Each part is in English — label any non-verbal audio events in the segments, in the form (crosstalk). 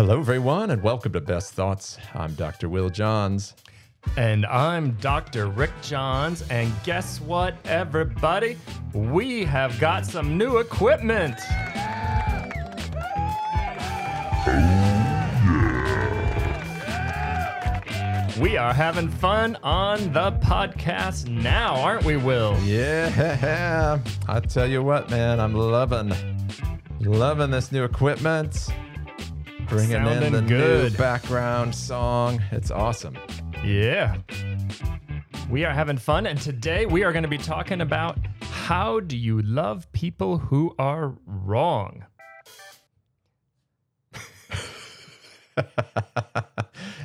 Hello, everyone, and welcome to Best Thoughts. I'm Dr. Will Johns. And I'm Dr. Rick Johns. And guess what, everybody? We have got some new equipment. We are having fun on the podcast now, aren't we, Will? Yeah, (laughs) I tell you what, man, I'm loving, loving this new equipment. Bringing in the good. new background song. It's awesome. Yeah. We are having fun, and today we are going to be talking about how do you love people who are wrong? (laughs)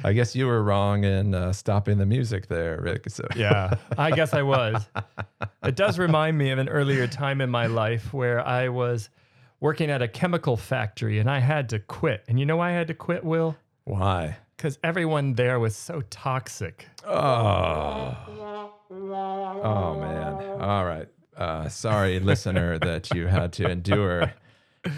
I guess you were wrong in uh, stopping the music there, Rick. So (laughs) Yeah, I guess I was. It does remind me of an earlier time in my life where I was working at a chemical factory and I had to quit. And you know why I had to quit, Will? why? Because everyone there was so toxic. Oh, oh man. All right. Uh, sorry, (laughs) listener, that you had to endure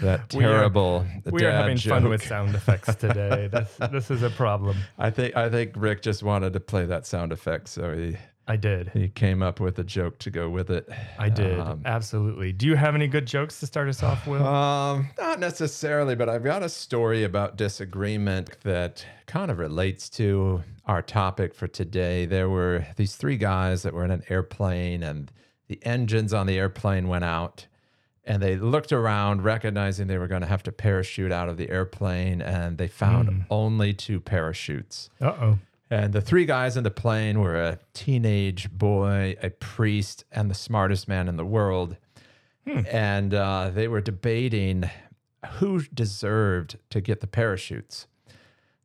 that We are- terrible. We are having fun with sound effects today. this, this is a problem. (laughs) I think I think Rick just wanted to play that sound effect, so he I did. he came up with a joke to go with it. I did. Um, Absolutely. Do you have any good jokes to start us off, Will? Um, not necessarily, but I've got a story about disagreement that kind of relates to our topic for today. There were these three guys that were in an airplane, and the engines on the airplane went out. And they looked around, recognizing they were going to have to parachute out of the airplane, and they found only two parachutes. Uh oh. And the three guys in the plane were a teenage boy, a priest, and the smartest man in the world. And uh, they were debating who deserved to get the parachutes.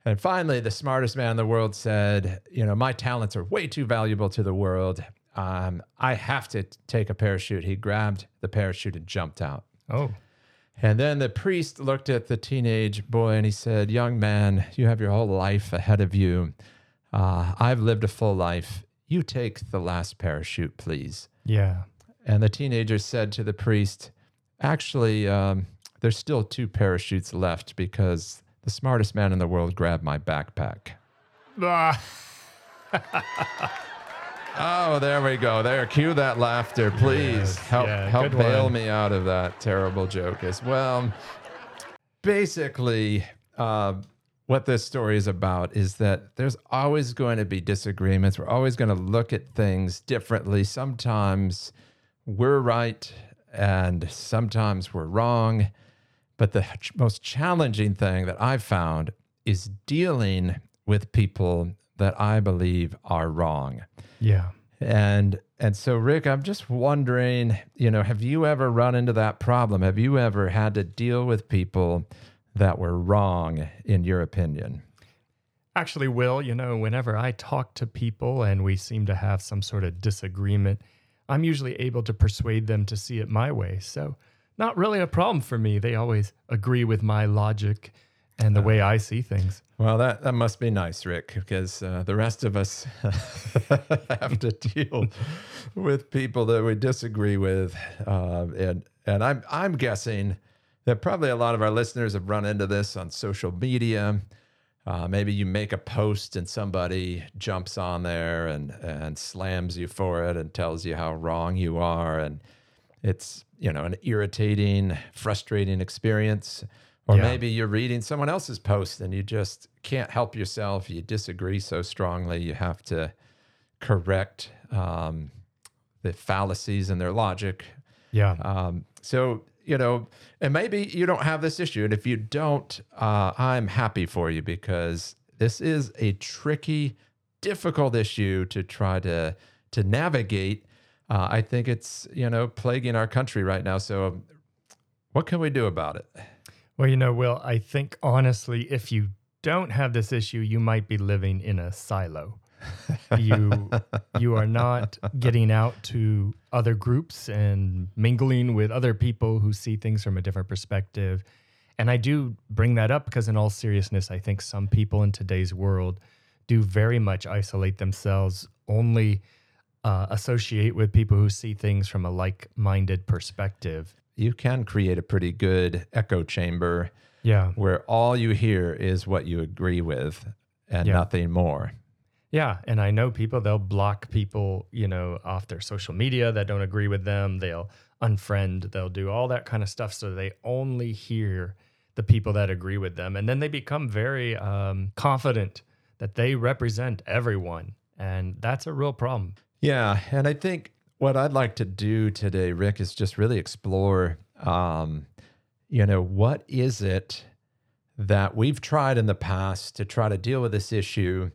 And finally, the smartest man in the world said, You know, my talents are way too valuable to the world. Um, I have to take a parachute. He grabbed the parachute and jumped out. Oh. And then the priest looked at the teenage boy and he said, Young man, you have your whole life ahead of you. Uh, I've lived a full life. You take the last parachute, please. Yeah. And the teenager said to the priest, Actually, um, there's still two parachutes left because the smartest man in the world grabbed my backpack. Ah. (laughs) Oh, there we go. There, cue that laughter, please. Yes, help yeah, help bail one. me out of that terrible joke as well. Basically, uh, what this story is about is that there's always going to be disagreements. We're always going to look at things differently. Sometimes we're right, and sometimes we're wrong. But the ch- most challenging thing that I've found is dealing with people that I believe are wrong. Yeah. And and so Rick, I'm just wondering, you know, have you ever run into that problem? Have you ever had to deal with people that were wrong in your opinion? Actually, Will, you know, whenever I talk to people and we seem to have some sort of disagreement, I'm usually able to persuade them to see it my way. So, not really a problem for me. They always agree with my logic and the way I see things. Well, that, that must be nice, Rick, because uh, the rest of us (laughs) have to deal with people that we disagree with, uh, and and I'm I'm guessing that probably a lot of our listeners have run into this on social media. Uh, maybe you make a post and somebody jumps on there and and slams you for it and tells you how wrong you are, and it's you know an irritating, frustrating experience. Or Yeah. maybe you're reading someone else's post and you just can't help yourself. You disagree so strongly, you have to correct um, the fallacies in their logic. Yeah. Um, so, you know, and maybe you don't have this issue. And if you don't, uh, I'm happy for you because this is a tricky, difficult issue to try to to navigate. Uh, I think it's you know plaguing our country right now. So, um, what can we do about it? Well, you know, Will, I think honestly, if you don't have this issue, you might be living in a silo. You you are not getting out to other groups and mingling with other people who see things from a different perspective. And I do bring that up because in all seriousness, I think some people in today's world do very much isolate themselves, only uh, associate with people who see things from a like-minded perspective. you can create a pretty good echo chamber Yeah. where all you hear is what you agree with and Yeah. nothing more. Yeah, and I know people they'll block people, you know, off their social media that don't agree with them. They'll unfriend, they'll do all that kind of stuff so they only hear the people that agree with them and then they become very um, confident that they represent everyone and that's a real problem. Yeah, and I think what I'd like to do today, Rick, is just really explore, um, you know, what is it that we've tried in the past to try to deal with this issue.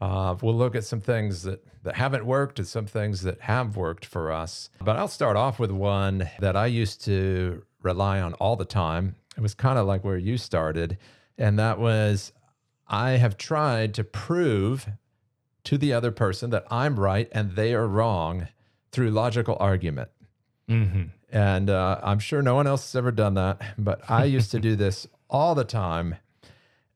Uh, we'll look at some things that that haven't worked and some things that have worked for us. But I'll start off with one that I used to rely on all the time. It was kind of like where you started, and that was I have tried to prove to the other person that I'm right and they are wrong through logical argument. Mm-hmm. And uh, I'm sure no one else has ever done that, but I used to do this all the time.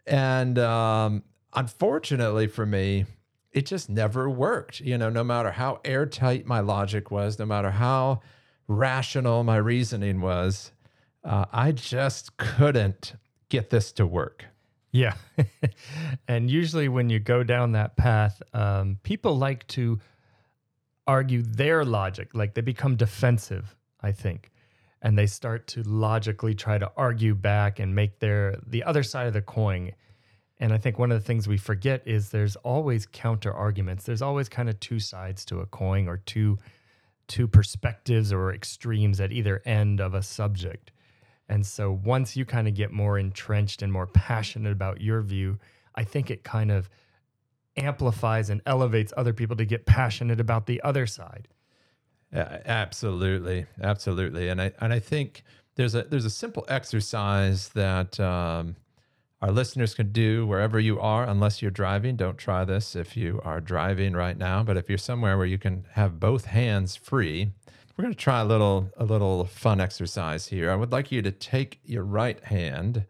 And um, unfortunately for me, it just never worked. You know, no matter how airtight my logic was, no matter how rational my reasoning was, uh, I just couldn't get this to work. Yeah. (laughs) and usually when you go down that path, um, people like to argue their logic, like they become defensive, I think. And they start to logically try to argue back and make their the other side of the coin. And I think one of the things we forget is there's always counter arguments. There's always kind of two sides to a coin or two two perspectives or extremes at either end of a subject. And so once you kind of get more entrenched and more passionate about your view, I think it kind of amplifies and elevates other people to get passionate about the other side. Yeah, absolutely, absolutely, and I and I think there's a there's a simple exercise that um, our listeners can do wherever you are, unless you're driving. Don't try this if you are driving right now, but if you're somewhere where you can have both hands free, we're going to try a little a little fun exercise here. I would like you to take your right hand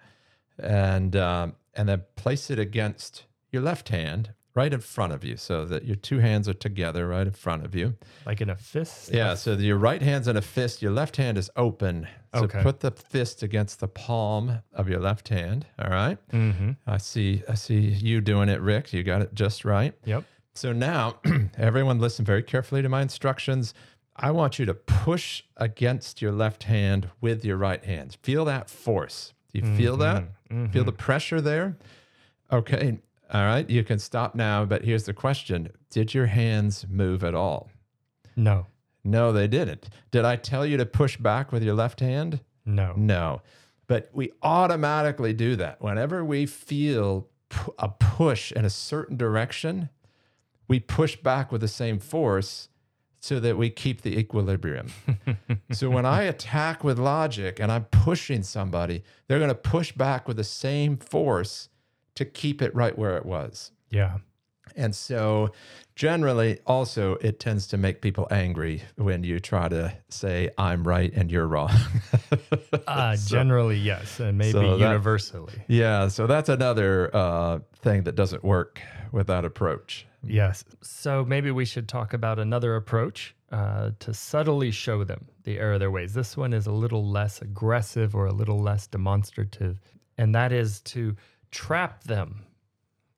and um, and then place it against your left hand right in front of you, so that your two hands are together right in front of you. Like in a fist. Yeah, so your right hand's in a fist, your left hand is open. So Okay. put the fist against the palm of your left hand. All right. Mm-hmm. I see I see you doing it, Rick. You got it just right. Yep. So now (clears throat) everyone listen very carefully to my instructions. I want you to push against your left hand with your right hand. Feel that force. Do you feel that? Mhm. Feel the pressure there? Okay. All right. You can stop now, but here's the question. Did your hands move at all? No. No, they didn't. Did I tell you to push back with your left hand? No. No. But we automatically do that. Whenever we feel a push in a certain direction, we push back with the same force so that we keep the equilibrium. (laughs) so when I attack with logic and I'm pushing somebody, they're going to push back with the same force to keep it right where it was. Yeah. And so, generally, also, it tends to make people angry when you try to say, I'm right and you're wrong. (laughs) Uh, (laughs) So- generally, yes, and maybe so that- universally. yeah. So, that's another uh, thing that doesn't work with that approach. Yes. So maybe we should talk about another approach uh, to subtly show them the error of their ways. This one is a little less aggressive or a little less demonstrative, and that is to trap them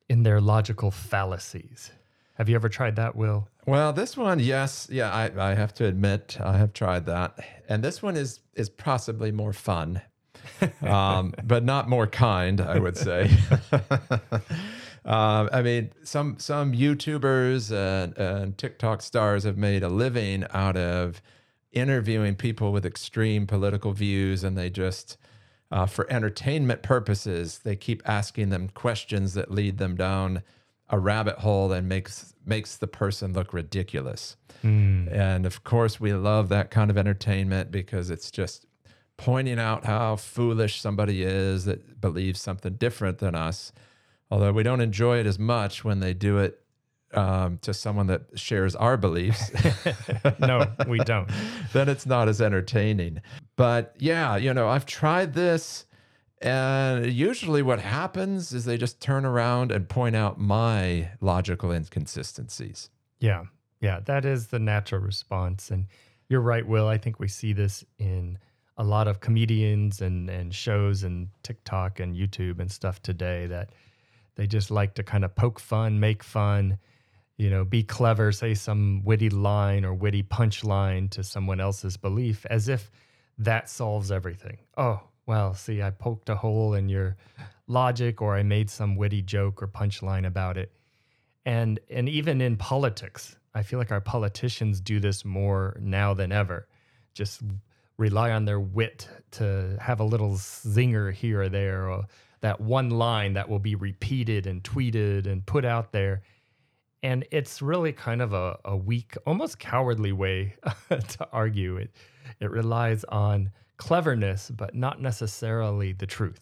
in their logical fallacies. Have you ever tried that, Will? Well, this one, yes, yeah, I, I have to admit, I have tried that, and this one is is possibly more fun, (laughs) um, but not more kind, I would say. (laughs) um, I mean, some some YouTubers and, and TikTok stars have made a living out of interviewing people with extreme political views, and they just uh, for entertainment purposes, they keep asking them questions that lead them down a rabbit hole and makes makes the person look ridiculous. And of course, we love that kind of entertainment because it's just pointing out how foolish somebody is that believes something different than us. Although we don't enjoy it as much when they do it um, to someone that shares our beliefs. (laughs) No, we don't. (laughs) then it's not as entertaining. But yeah, you know, I've tried this, and usually what happens is they just turn around and point out my logical inconsistencies. Yeah. Yeah. That is the natural response. And you're right, Will. I think we see this in a lot of comedians and and shows and TikTok and YouTube and stuff today that they just like to kind of poke fun, make fun, you know, be clever, say some witty line or witty punchline to someone else's belief as if that solves everything. Oh, well, see, I poked a hole in your logic or I made some witty joke or punchline about it. And and even in politics, I feel like our politicians do this more now than ever. Just rely on their wit to have a little zinger here or there, or that one line that will be repeated and tweeted and put out there. And it's really kind of a, a weak, almost cowardly way (laughs) to argue. It, it relies on cleverness, but not necessarily the truth.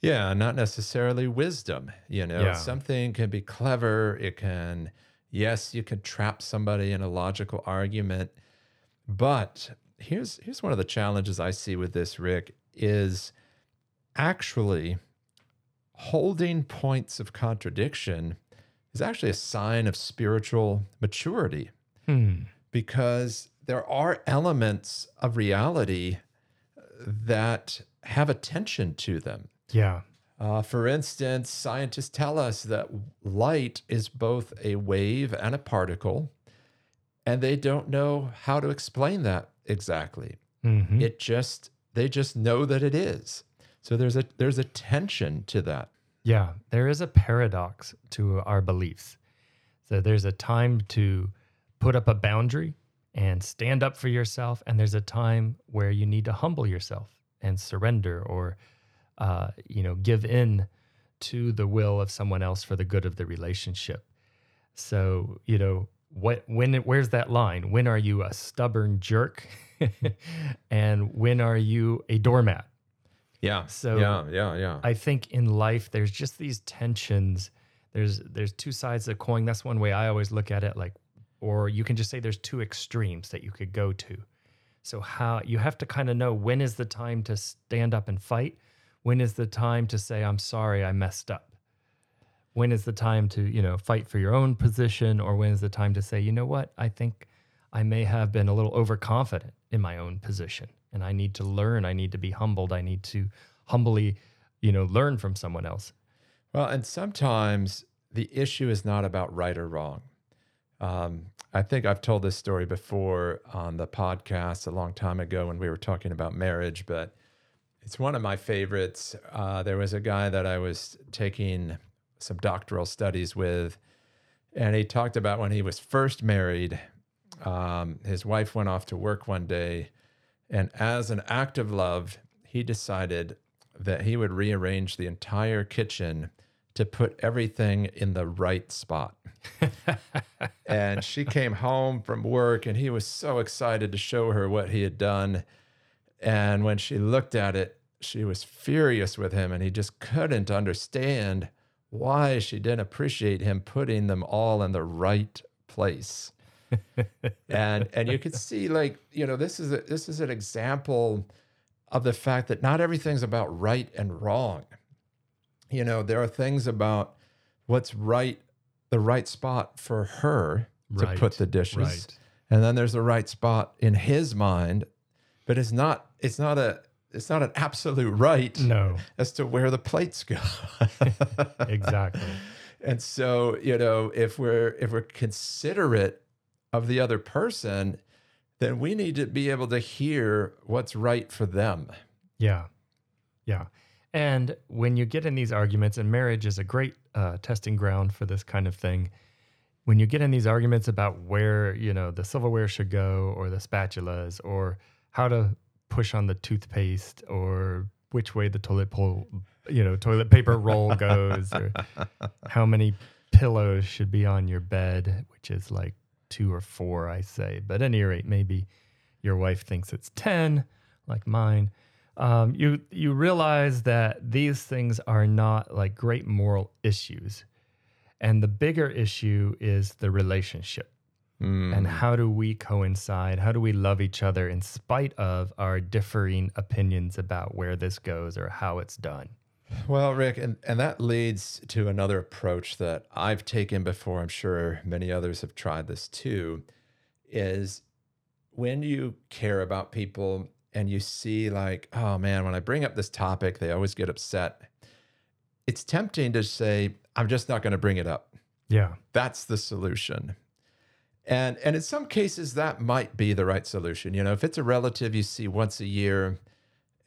Yeah, not necessarily wisdom. You know, Yeah. something can be clever. It can, yes, you can trap somebody in a logical argument. But here's here's one of the challenges I see with this, Rick, is actually holding points of contradiction is actually a sign of spiritual maturity Hmm. because there are elements of reality that have attention to them. Yeah. Uh, for instance, scientists tell us that light is both a wave and a particle, and they don't know how to explain that exactly. Mhm. It just they just know that it is. So there's a there's a tension to that. Yeah, there is a paradox to our beliefs. So there's a time to put up a boundary and stand up for yourself, and there's a time where you need to humble yourself and surrender, or uh, you know, give in to the will of someone else for the good of the relationship. So you know, what when where's that line? When are you a stubborn jerk, (laughs) and when are you a doormat? Yeah. So- yeah, yeah, yeah. I think in life there's just these tensions. There's there's two sides of the coin. That's one way I always look at it. Like, or you can just say there's two extremes that you could go to. So how you have to kind of know when is the time to stand up and fight, when is the time to say I'm sorry I messed up, when is the time to you know fight for your own position, or when is the time to say you know what I think I may have been a little overconfident in my own position, and I need to learn. I need to be humbled. I need to humbly you know learn from someone else Well, and sometimes the issue is not about right or wrong. Um, I think I've told this story before on the podcast a long time ago when we were talking about marriage, but it's one of my favorites. Uh, there was a guy that I was taking some doctoral studies with, and he talked about when he was first married. Um, his wife went off to work one day, and as an act of love, he decided that he would rearrange the entire kitchen to put everything in the right spot. (laughs) and she came home from work and he was so excited to show her what he had done. And when she looked at it, she was furious with him and he just couldn't understand why she didn't appreciate him putting them all in the right place. And and you could see like, you know, this is a, this is an example of the fact that not everything's about right and wrong. You know, there are things about what's right, the right spot for her to Right, put the dishes. right. And then there's the right spot in his mind, but it's not it's not a it's not an absolute right no as to where the plates go. (laughs) exactly And so, you know, if we're if we're considerate of the other person, then we need to be able to hear what's right for them. Yeah. Yeah. And when you get in these arguments, and marriage is a great uh, testing ground for this kind of thing, when you get in these arguments about where, you know, the silverware should go or the spatulas or how to push on the toothpaste or which way the toilet pole, you know, toilet paper roll goes or (laughs) how many pillows should be on your bed, which is like two or four, I say. But at any rate, maybe your wife thinks it's 10, like mine. Um, you you realize that these things are not like great moral issues, and the bigger issue is the relationship Mm. and how do we coincide? How do we love each other in spite of our differing opinions about where this goes or how it's done? Well, Rick, and, and that leads to another approach that I've taken before. I'm sure many others have tried this too. Is when you care about people and you see like, oh man, when I bring up this topic, they always get upset. It's tempting to say, I'm just not going to bring it up. Yeah. That's the solution. And and in some cases that might be the right solution. You know, if it's a relative you see once a year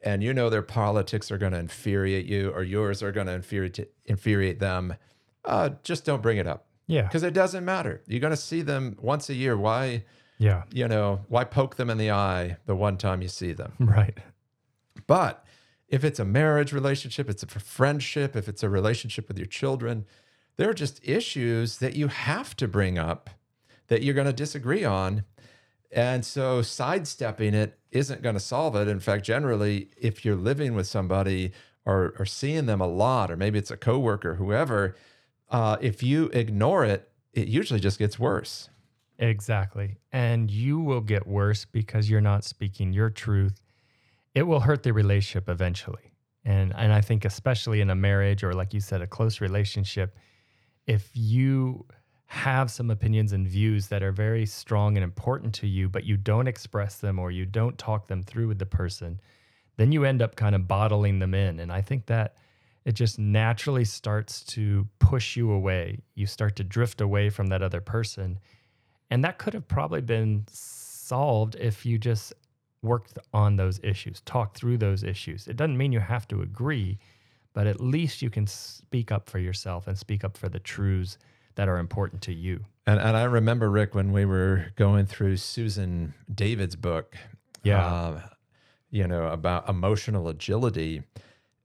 and you know their politics are going to infuriate you or yours are going to infuriate infuriate them, uh, just don't bring it up Yeah. because it doesn't matter. You're going to see them once a year. Why, Yeah. you know, why poke them in the eye the one time you see them? (laughs) Right. But if it's a marriage relationship, it's a friendship, if it's a relationship with your children, there are just issues that you have to bring up that you're going to disagree on. And so sidestepping it isn't going to solve it. In fact, generally, if you're living with somebody or, or seeing them a lot, or maybe it's a coworker, whoever, uh, if you ignore it, it usually just gets worse. Exactly. And you will get worse because you're not speaking your truth. It will hurt the relationship eventually. And and I think especially in a marriage or like you said a close relationship, if you have some opinions and views that are very strong and important to you but you don't express them or you don't talk them through with the person, then you end up kind of bottling them in. And I think that it just naturally starts to push you away. You start to drift away from that other person. And that could have probably been solved if you just worked on those issues, talked through those issues. It doesn't mean you have to agree, but at least you can speak up for yourself and speak up for the truths that are important to you. And, and I remember, Rick, when we were going through Susan David's book, Yeah. uh, you know, about emotional agility.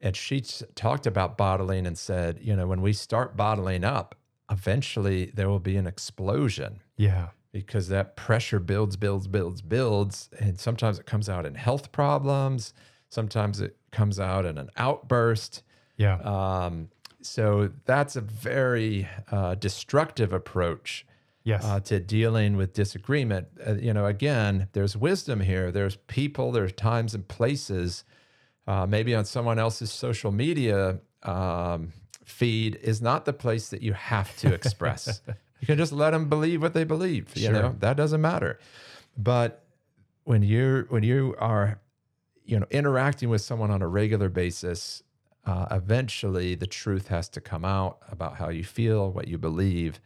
And she s- talked about bottling and said, you know, when we start bottling up, eventually there will be an explosion Yeah. because that pressure builds, builds, builds, builds. And sometimes it comes out in health problems, sometimes it comes out in an outburst. Yeah. Um, so that's a very uh, destructive approach yes. uh, to dealing with disagreement. Uh, you know, again, there's wisdom here. There's people, there's times and places. Uh, maybe on someone else's social media um, feed is not the place that you have to express. (laughs) you can just let them believe what they believe. You Sure. know, that doesn't matter. But when you're when you are, you know, interacting with someone on a regular basis, uh, eventually the truth has to come out about how you feel, what you believe,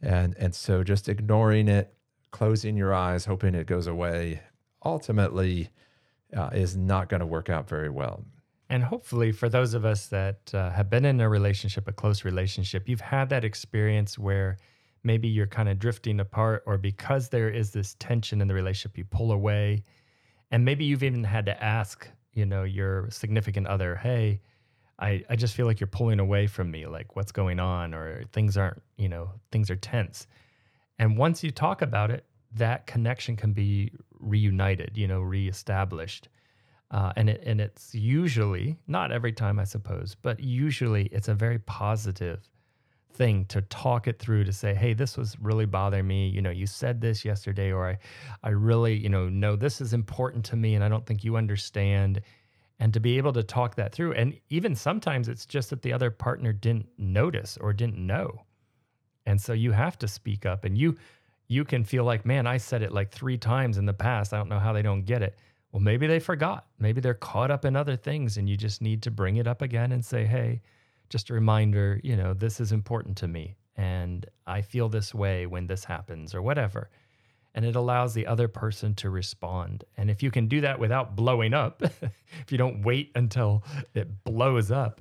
and and so just ignoring it, closing your eyes, hoping it goes away, ultimately uh, is not going to work out very well. And hopefully, for those of us that uh, have been in a relationship, a close relationship, you've had that experience where maybe you're kind of drifting apart, or because there is this tension in the relationship, you pull away. And maybe you've even had to ask, you know, your significant other, hey, I, I just feel like you're pulling away from me. Like, what's going on? Or things aren't, you know, things are tense. And once you talk about it, that connection can be reunited, you know, reestablished. Uh, and it and it's usually not every time I suppose, but usually it's a very positive thing to talk it through to say, hey, this was really bothering me. You know, you said this yesterday, or I, I really, you know, know this is important to me, and I don't think you understand. And to be able to talk that through, and even sometimes it's just that the other partner didn't notice or didn't know, and so you have to speak up, and you you can feel like, man, I said it like three times in the past. I don't know how they don't get it. Well, maybe they forgot. Maybe they're caught up in other things and you just need to bring it up again and say, hey, just a reminder, you know, this is important to me. And I feel this way when this happens or whatever. And it allows the other person to respond. And if you can do that without blowing up, (laughs) if you don't wait until it blows up,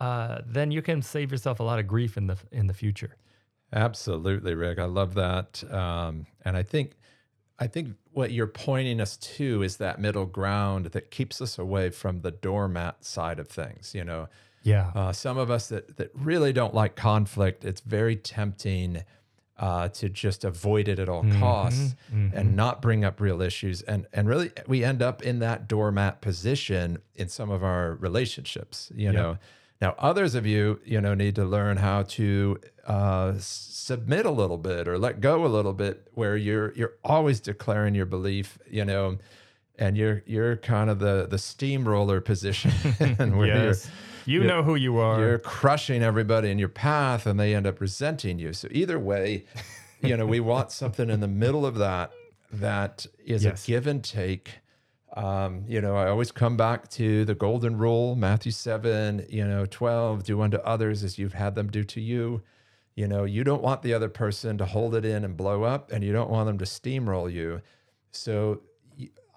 uh, then you can save yourself a lot of grief in the in the future. Absolutely, Rick. I love that, um, and I think I think what you're pointing us to is that middle ground that keeps us away from the doormat side of things. You know, Yeah. uh, some of us that that really don't like conflict, it's very tempting uh, to just avoid it at all costs and not bring up real issues, and and really we end up in that doormat position in some of our relationships. You know. Now, others of you, you know, need to learn how to uh, submit a little bit or let go a little bit, where you're you're always declaring your belief, you know, and you're you're kind of the the steamroller position, (laughs) where yes. You know who you are. you're you're crushing everybody in your path, and they end up resenting you. So either way, you know, we want something in the middle of that that is Yes. a give and take. Um, you know, I always come back to the golden rule, Matthew 7, you know, 12, do unto others as you've had them do to you. You know, you don't want the other person to hold it in and blow up, and you don't want them to steamroll you. So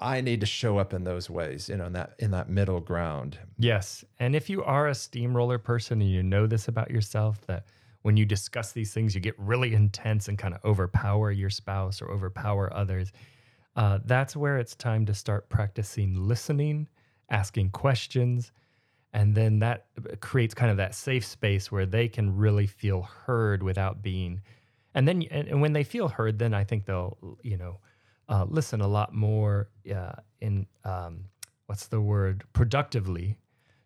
I need to show up in those ways, you know, in that in that middle ground. Yes. And if you are a steamroller person and you know this about yourself, that when you discuss these things, you get really intense and kind of overpower your spouse or overpower others uh, that's where it's time to start practicing listening, asking questions, and then that creates kind of that safe space where they can really feel heard without being. And then, and, and when they feel heard, then I think they'll, you know, uh, listen a lot more uh, in um, what's the word productively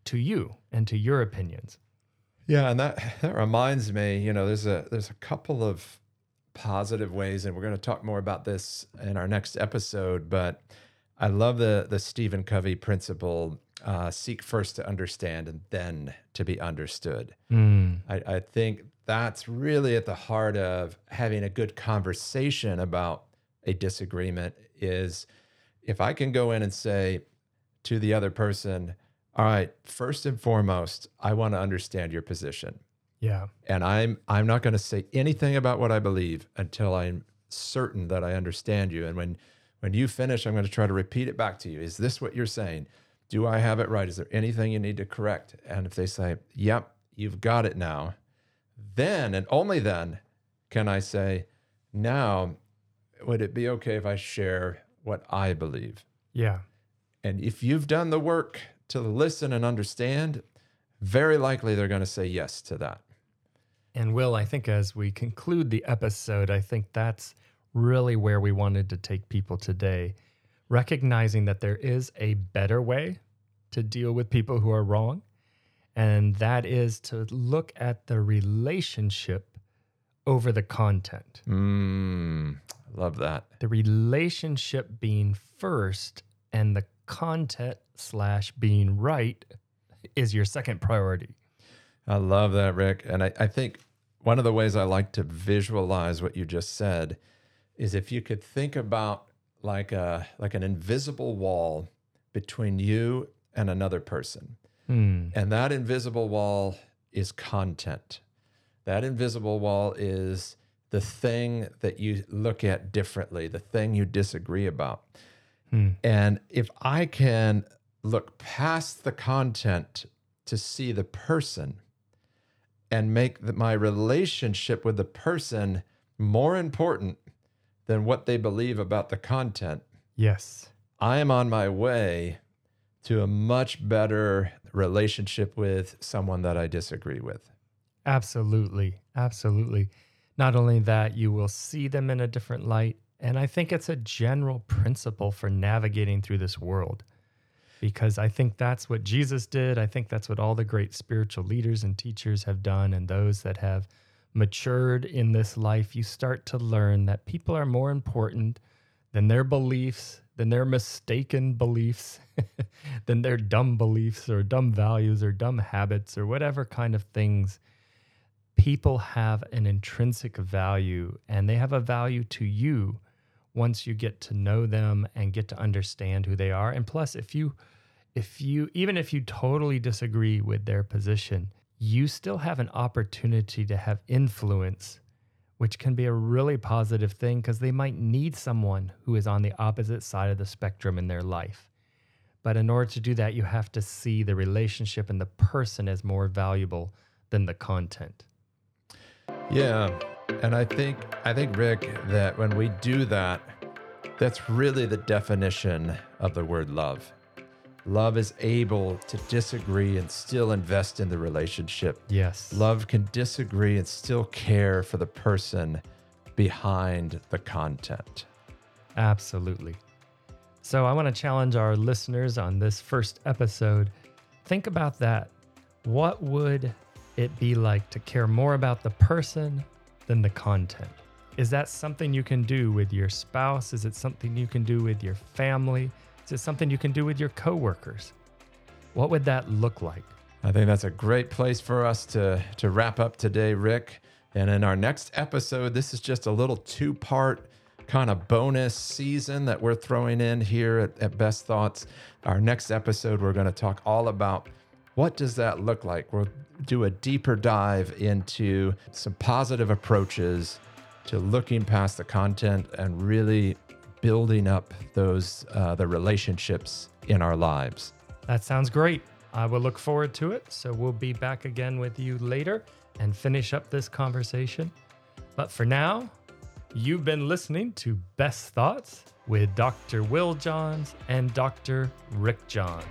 to you and to your opinions. Yeah, and that (laughs) that reminds me, you know, there's a there's a couple of positive ways, and we're going to talk more about this in our next episode. But I love the the Stephen Covey principle: uh, seek first to understand, and then to be understood. Mm. I, I think that's really at the heart of having a good conversation about a disagreement. Is if I can go in and say to the other person, "All right, first and foremost, I want to understand your position." Yeah. And I'm I'm not going to say anything about what I believe until I'm certain that I understand you. And when when you finish, I'm going to try to repeat it back to you. Is this what you're saying? Do I have it right? Is there anything you need to correct? And if they say, "Yep, you've got it now," then and only then can I say, "Now, would it be okay if I share what I believe?" Yeah. And if you've done the work to listen and understand, very likely they're going to say yes to that. And Will, I think as we conclude the episode, I think that's really where we wanted to take people today, recognizing that there is a better way to deal with people who are wrong. And that is to look at the relationship over the content. Mm, love that. The relationship being first and the content slash being right is your second priority. I love that, Rick. And I, I think one of the ways I like to visualize what you just said is if you could think about like a like an invisible wall between you and another person. Hmm. And that invisible wall is content. That invisible wall is the thing that you look at differently, the thing you disagree about. Hmm. And if I can look past the content to see the person, and make the, my relationship with the person more important than what they believe about the content, yes, I am on my way to a much better relationship with someone that I disagree with. Absolutely. Absolutely. Not only that, you will see them in a different light. And I think it's a general principle for navigating through this world because I think that's what Jesus did. I think that's what all the great spiritual leaders and teachers have done, and those that have matured in this life. You start to learn that people are more important than their beliefs, than their mistaken beliefs, (laughs) than their dumb beliefs or dumb values or dumb habits or whatever kind of things. People have an intrinsic value, and they have a value to you once you get to know them and get to understand who they are. And plus, if you if you even if you totally disagree with their position, you still have an opportunity to have influence, which can be a really positive thing because they might need someone who is on the opposite side of the spectrum in their life. But in order to do that, you have to see the relationship and the person as more valuable than the content. Yeah. And I think I think Rick that when we do that, that's really the definition of the word love Love is able to disagree and still invest in the relationship. Yes. Love can disagree and still care for the person behind the content. Absolutely. So I want to challenge our listeners on this first episode. Think about that. What would it be like to care more about the person than the content? Is that something you can do with your spouse? Is it something you can do with your family? Is it something you can do with your coworkers? What would that look like? I think that's a great place for us to, to wrap up today, Rick. And in our next episode, this is just a little two part kind of bonus season that we're throwing in here at, at Best Thoughts. Our next episode, we're going to talk all about what does that look like. We'll do a deeper dive into some positive approaches to looking past the content and really building up those uh, the relationships in our lives. That sounds great. I will look forward to it. So we'll be back again with you later and finish up this conversation. But for now, you've been listening to Best Thoughts with Dr. Will Johns and Dr. Rick Johns.